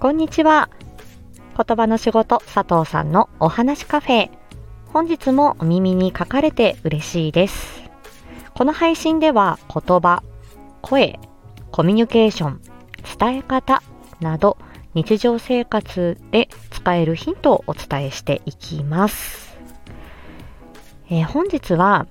こんにちは。言葉の仕事佐藤さんのお話カフェ。本日もお耳に書かれて嬉しいです。この配信では言葉、声、コミュニケーション、伝え方など日常生活で使えるヒントをお伝えしていきます。えー、本日は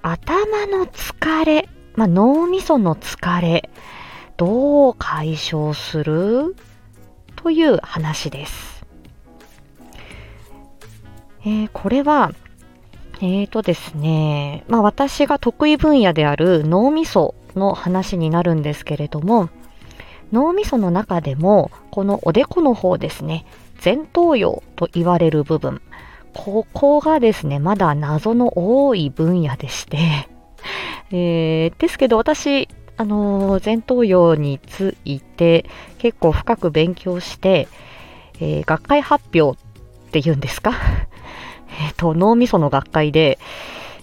頭の疲れ、まあ、脳みその疲れ、どう解消する？という話です。えー、これは、えーとですね、まあ私が得意分野である脳みその話になるんですけれども、脳みその中でも、このおでこの方ですね、前頭葉と言われる部分、ここがですね、まだ謎の多い分野でして、えー、ですけど私、あの、前頭葉について結構深く勉強して、えー、学会発表っていうんですか？えっと、脳みその学会で、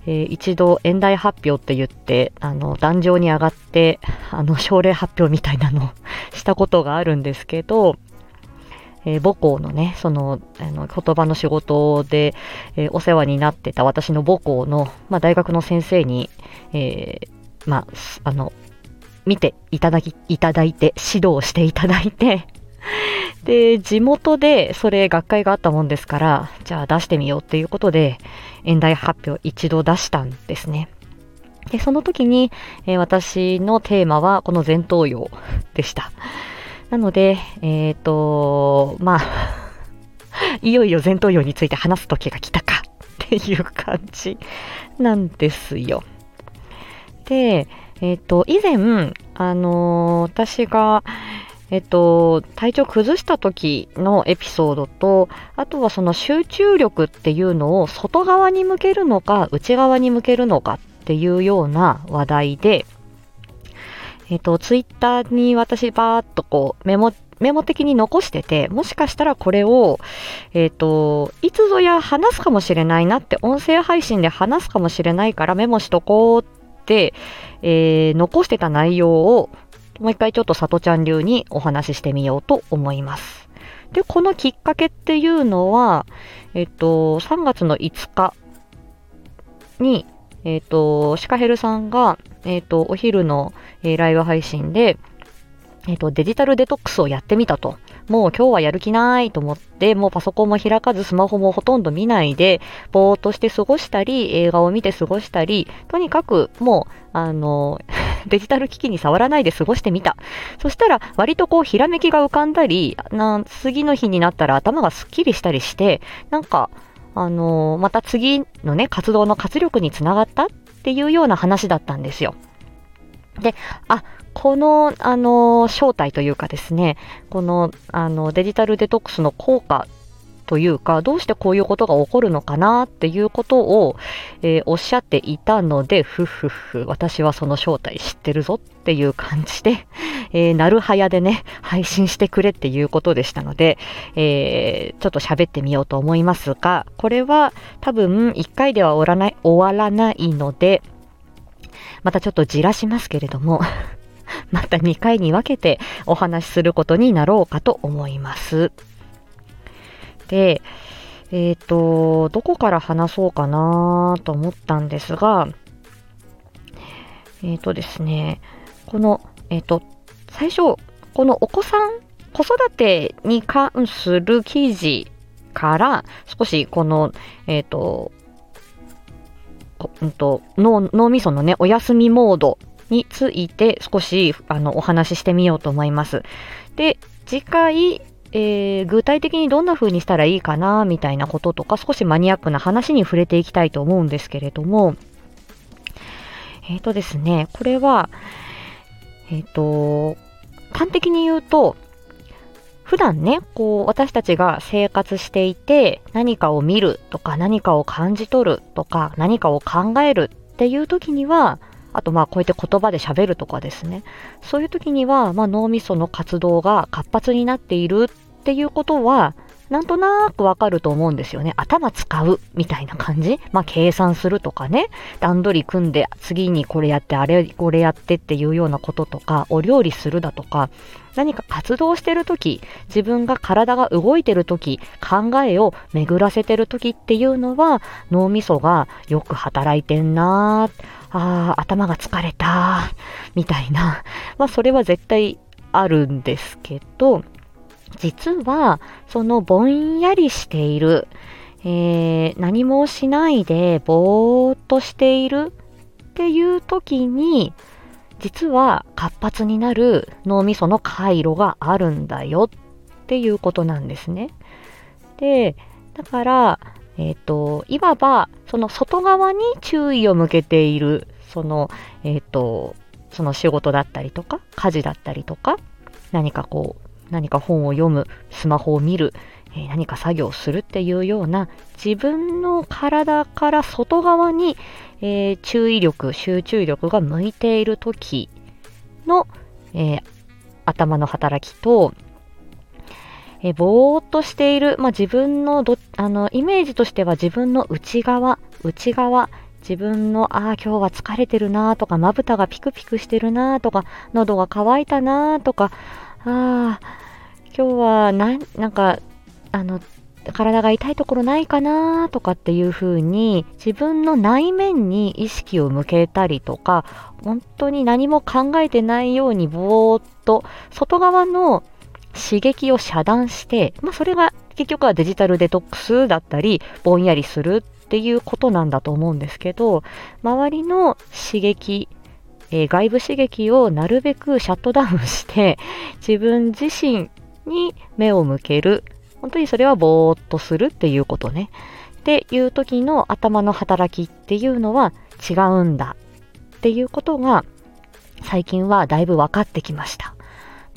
えー、一度演題発表って言って、あの、壇上に上がって、あの、症例発表みたいなのを したことがあるんですけど、えー、母校のね、その、あの、言葉の仕事で、えー、お世話になってた私の母校の、まあ、大学の先生に、えー、まあ、あの、見ていただき、いただいて、指導していただいて、で、地元でそれ学会があったもんですから、じゃあ出してみようっていうことで、演題発表一度出したんですね。で、その時に、えー、私のテーマはこの前頭葉でした。なので、えっ、ー、と、まあ いよいよ前頭葉について話す時が来たかっていう感じなんですよ。で、えっ、ー、と、以前、あの私が、えっと、体調崩した時のエピソードと、あとはその集中力っていうのを外側に向けるのか、内側に向けるのかっていうような話題で、えっと、ツイッターに私バーっとこうメモ、メモ的に残してて、もしかしたらこれを、えっ、と、いつぞや話すかもしれないなって、音声配信で話すかもしれないからメモしとこうって、えー、残してた内容をもう一回ちょっと里ちゃん流にお話ししてみようと思います。で、このきっかけっていうのは、えっと、3月の5日に、えっと、シカヘルさんが、えっと、お昼の、えー、ライブ配信で、えっと、デジタルデトックスをやってみたと。もう今日はやる気ないと思って、もうパソコンも開かずスマホもほとんど見ないで、ぼーっとして過ごしたり、映画を見て過ごしたり、とにかくもう、あの、デジタル機器に触らないで過ごしてみた。そしたら、割とこう、ひらめきが浮かんだり、な次の日になったら頭がすっきりしたりして、なんか、あの、また次のね、活動の活力につながったっていうような話だったんですよ。で、あ、この、あの、正体というかですね、この、あの、デジタルデトックスの効果というか、どうしてこういうことが起こるのかなっていうことを、えー、おっしゃっていたので、ふふふ、私はその正体知ってるぞっていう感じで、えー、なるはやでね、配信してくれっていうことでしたので、えー、ちょっと喋ってみようと思いますが、これは多分1回では終わらない、終わらないので、またちょっとじらしますけれども、また2回に分けてお話しすることになろうかと思います。で、えっ、ー、と、どこから話そうかなと思ったんですが、えっ、ー、とですね、この、えっ、ー、と、最初、このお子さん、子育てに関する記事から少しこの、えっ、と、うんと脳脳みそのね、お休みモードについて少しあのお話ししてみようと思います。で、次回、えー、具体的にどんな風にしたらいいかな、みたいなこととか、少しマニアックな話に触れていきたいと思うんですけれども、えっ、ー、とですね、これは、えっ、ー、と、端的に言うと、普段ね、こう、私たちが生活していて、何かを見るとか、何かを感じ取るとか、何かを考えるっていう時には、あとまあこうやって言葉で喋るとかですね。そういう時には、まあ、脳みその活動が活発になっているっていうことは、なんとなくわかると思うんですよね。頭使うみたいな感じまあ、計算するとかね、段取り組んで次にこれやって、あれこれやってっていうようなこととか、お料理するだとか、何か活動してる時、自分が体が動いてる時、考えを巡らせてる時っていうのは、脳みそがよく働いてんなーああ頭が疲れたみたいな。まあ、それは絶対あるんですけど、実は、そのぼんやりしている、えー、何もしないでぼーっとしているっていう時に、実は活発になる脳みその回路があるんだよっていうことなんですね。で、だから、えっ、ー、と、いわば、その外側に注意を向けている、その、えっ、ー、と、その仕事だったりとか、家事だったりとか、何かこう、何か本を読む、スマホを見る、えー、何か作業をするっていうような自分の体から外側に、えー、注意力、集中力が向いている時の、えー、頭の働きと、え、ぼーっとしている、まあ、自分のどあのイメージとしては自分の内側、内側、自分の、ああ、今日は疲れてるなとか、まぶたがピクピクしてるなとか、喉が渇いたなとか、ああ、今日はな、なんか、あの、体が痛いところないかなとかっていう風に自分の内面に意識を向けたりとか本当に何も考えてないようにぼーっと外側の刺激を遮断して、まあ、それが結局はデジタルデトックスだったりぼんやりするっていうことなんだと思うんですけど周りの刺激えー、外部刺激をなるべくシャットダウンして自分自身に目を向ける本当にそれはぼーっとするっていうことね。っていう時の頭の働きっていうのは違うんだっていうことが最近はだいぶ分かってきました。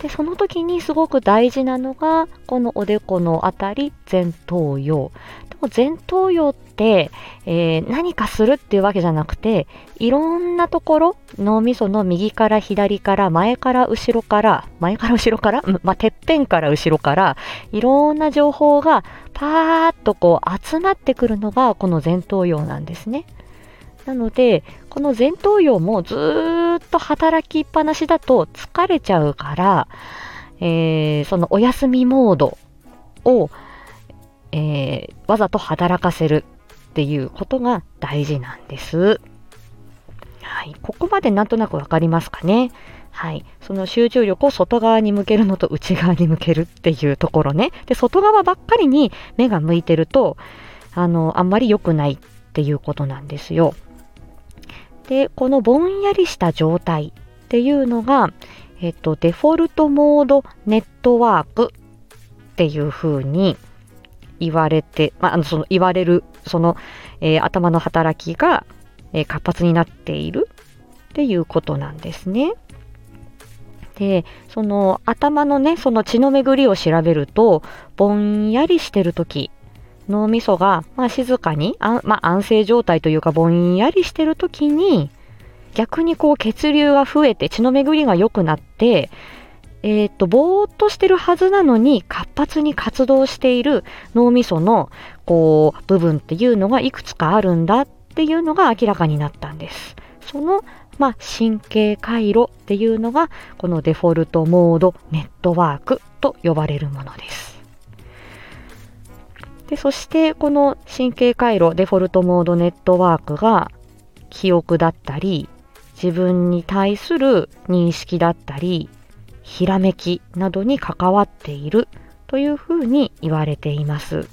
で、その時にすごく大事なのが、このおでこのあたり、前頭葉。でも前頭葉って、えー、何かするっていうわけじゃなくて、いろんなところ、脳みその右から左から、前から後ろから、前から後ろから、まあ、てっぺんから後ろから、いろんな情報がパーッとこう集まってくるのが、この前頭葉なんですね。なので、この前頭葉もずっと働きっぱなしだと疲れちゃうから、えー、そのお休みモードを、えー、わざと働かせるっていうことが大事なんです。はい。ここまでなんとなくわかりますかね。はい。その集中力を外側に向けるのと内側に向けるっていうところね。で、外側ばっかりに目が向いてると、あの、あんまり良くないっていうことなんですよ。で、このぼんやりした状態っていうのが、えっと、デフォルトモードネットワークっていう風に言われて、まあ、のその言われる、その、えー、頭の働きが、えー、活発になっているっていうことなんですね。で、その頭のね、その血の巡りを調べると、ぼんやりしてるとき脳みそが、まあ、静かに、あまあ、安静状態というかぼんやりしてる時に、逆にこう血流が増えて血の巡りが良くなって、えっ、と、ぼーっとしてるはずなのに活発に活動している脳みその、こう、部分っていうのがいくつかあるんだっていうのが明らかになったんです。その、まあ、神経回路っていうのが、このデフォルトモードネットワークと呼ばれるものです。で、そしてこの神経回路デフォルトモードネットワークが記憶だったり、自分に対する認識だったり、ひらめきなどに関わっているというふうに言われています。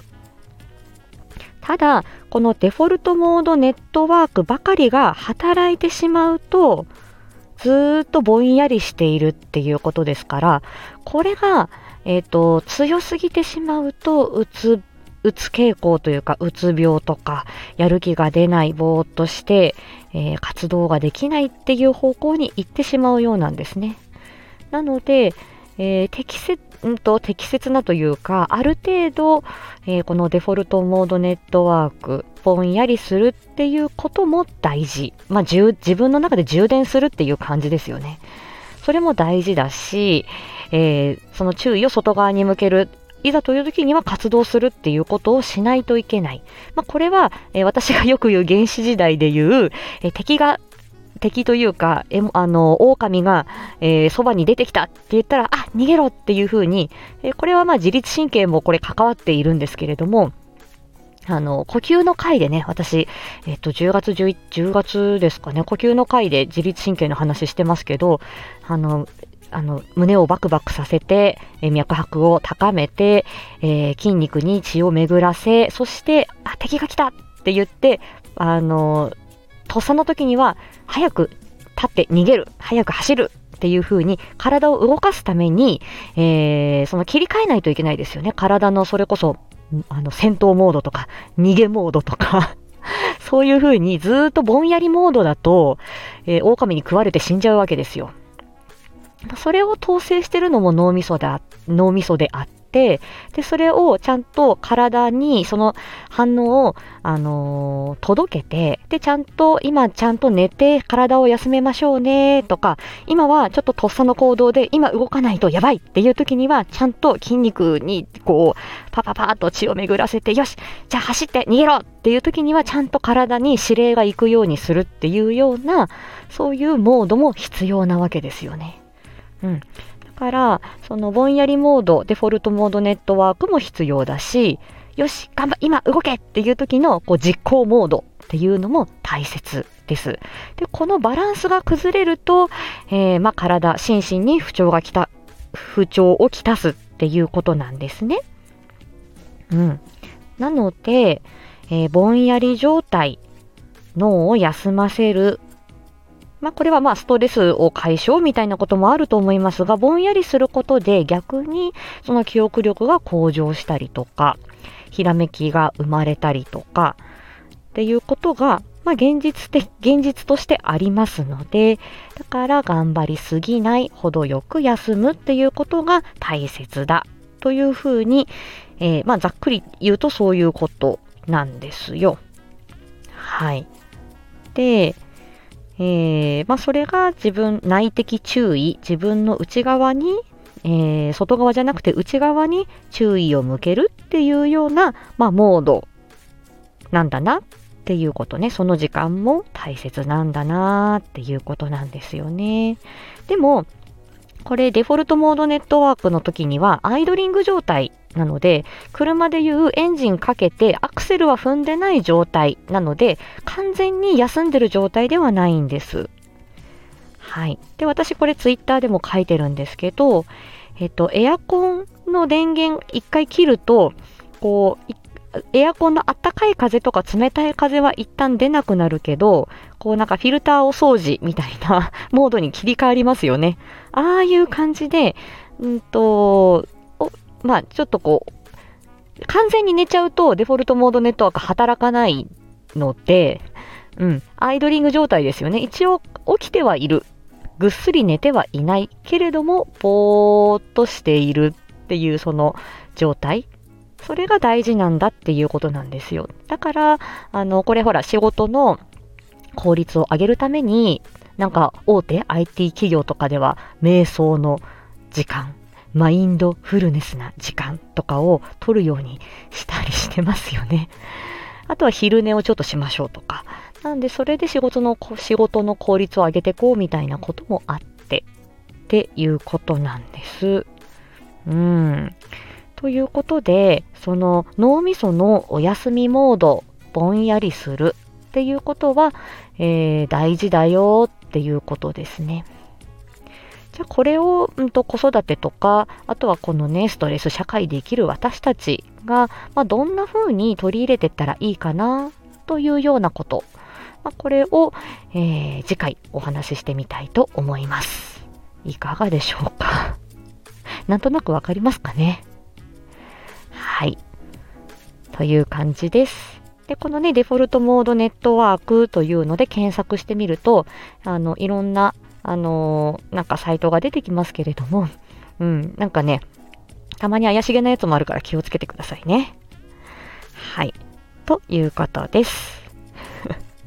ただ、このデフォルトモードネットワークばかりが働いてしまうと、ずっとぼんやりしているっていうことですから、これが、えっ、ー、と、強すぎてしまうと、うつうつ傾向というか、うつ病とか、やる気が出ない、ぼーっとして、えー、活動ができないっていう方向に行ってしまうようなんですね。なので、えー、適切、んと適切なというか、ある程度、えー、このデフォルトモードネットワーク、ぼんやりするっていうことも大事。まあ、自分の中で充電するっていう感じですよね。それも大事だし、えー、その注意を外側に向けるいざという時には活動するっていうことをしないといけない。まあ、これは、えー、私がよく言う原始時代で言う、えー、敵が敵というか、えあの、狼が、えー、そばに出てきたって言ったら、あ、逃げろっていう風に、えー、これはまあ自律神経もこれ関わっているんですけれども、あの、呼吸の回でね、私、えっと、10月11、10月ですかね、呼吸の回で自律神経の話してますけど、あの、あの、胸をバクバクさせて、え脈拍を高めて、えー、筋肉に血を巡らせ、そして、あ、敵が来たって言って、あの、とっさの時には、早く立って逃げる、早く走るっていう風に体を動かすために、えー、その切り替えないといけないですよね。体のそれこそあの、戦闘モードとか、逃げモードとか そういう風にずっとぼんやりモードだと、えー、狼に食われて死んじゃうわけですよ。それを統制してるのも脳みそだ、脳みそであって、て、で、それをちゃんと体にその反応を、あのー、届けて、で、ちゃんと今ちゃんと寝て体を休めましょうねとか、今はちょっととっさの行動で今動かないとやばいっていう時には、ちゃんと筋肉にこう、パパパッと血を巡らせて、よし、じゃあ走って逃げろっていう時には、ちゃんと体に指令が行くようにするっていうような、そういうモードも必要なわけですよね。うん。だから、そのぼんやりモード、デフォルトモードネットワークも必要だし、よし、頑張、今動けっていう時のこう実行モードっていうのも大切です。で、このバランスが崩れると、えー、まあ、体、心身に不調がきた、不調をきたすっていうことなんですね。うん。なので、えー、ぼんやり状態、脳を休ませるまあ、これはまあストレスを解消みたいなこともあると思いますが、ぼんやりすることで逆にその記憶力が向上したりとか、ひらめきが生まれたりとか、っていうことが、まあ、現実的、現実としてありますので、だから頑張りすぎない、程よく休むっていうことが大切だというふうに、えー、まあ、ざっくり言うとそういうことなんですよ。はい。で、えー、まあ、それが自分、内的注意、自分の内側に、えー、外側じゃなくて内側に注意を向けるっていうような、まあ、モードなんだなっていうことね。その時間も大切なんだなっていうことなんですよね。でも、これデフォルトモードネットワークの時にはアイドリング状態なので、車でいうエンジンかけてアクセルは踏んでない状態なので、完全に休んでる状態ではないんです。はい。で、私これツイッターでも書いてるんですけど、えっと、エアコンの電源一回切ると、こう、エアコンのあったかい風とか冷たい風は一旦出なくなるけど、こうなんかフィルターを掃除みたいな モードに切り替わりますよね。ああいう感じで、うんと、まあちょっとこう、完全に寝ちゃうとデフォルトモードネットワーク働かないので、うん、アイドリング状態ですよね。一応起きてはいる。ぐっすり寝てはいないけれども、ぼーっとしているっていうその状態。それが大事なんだっていうことなんですよ。だから、あの、これほら仕事の効率を上げるために、なんか大手 IT 企業とかでは瞑想の時間マインドフルネスな時間とかを取るようにしたりしてますよね。あとは昼寝をちょっとしましょうとか。なんでそれで仕事の、仕事の効率を上げていこうみたいなこともあってっていうことなんです。うん。ということで、その脳みそのお休みモード、ぼんやりするっていうことは、えー、大事だよっていうことですね。じゃあこれを、うんと、子育てとか、あとはこのね、ストレス社会で生きる私たちが、まあ、どんな風に取り入れていったらいいかな、というようなこと。まあ、これを、えー、次回お話ししてみたいと思います。いかがでしょうか？なんとなくわかりますかね？はい。という感じです。で、このね、デフォルトモードネットワークというので検索してみると、あの、いろんなあのー、なんかサイトが出てきますけれども、うん、なんかね、たまに怪しげなやつもあるから気をつけてくださいね。はい。ということです。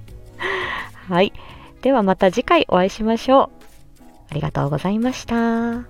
はい。ではまた次回お会いしましょう。ありがとうございました。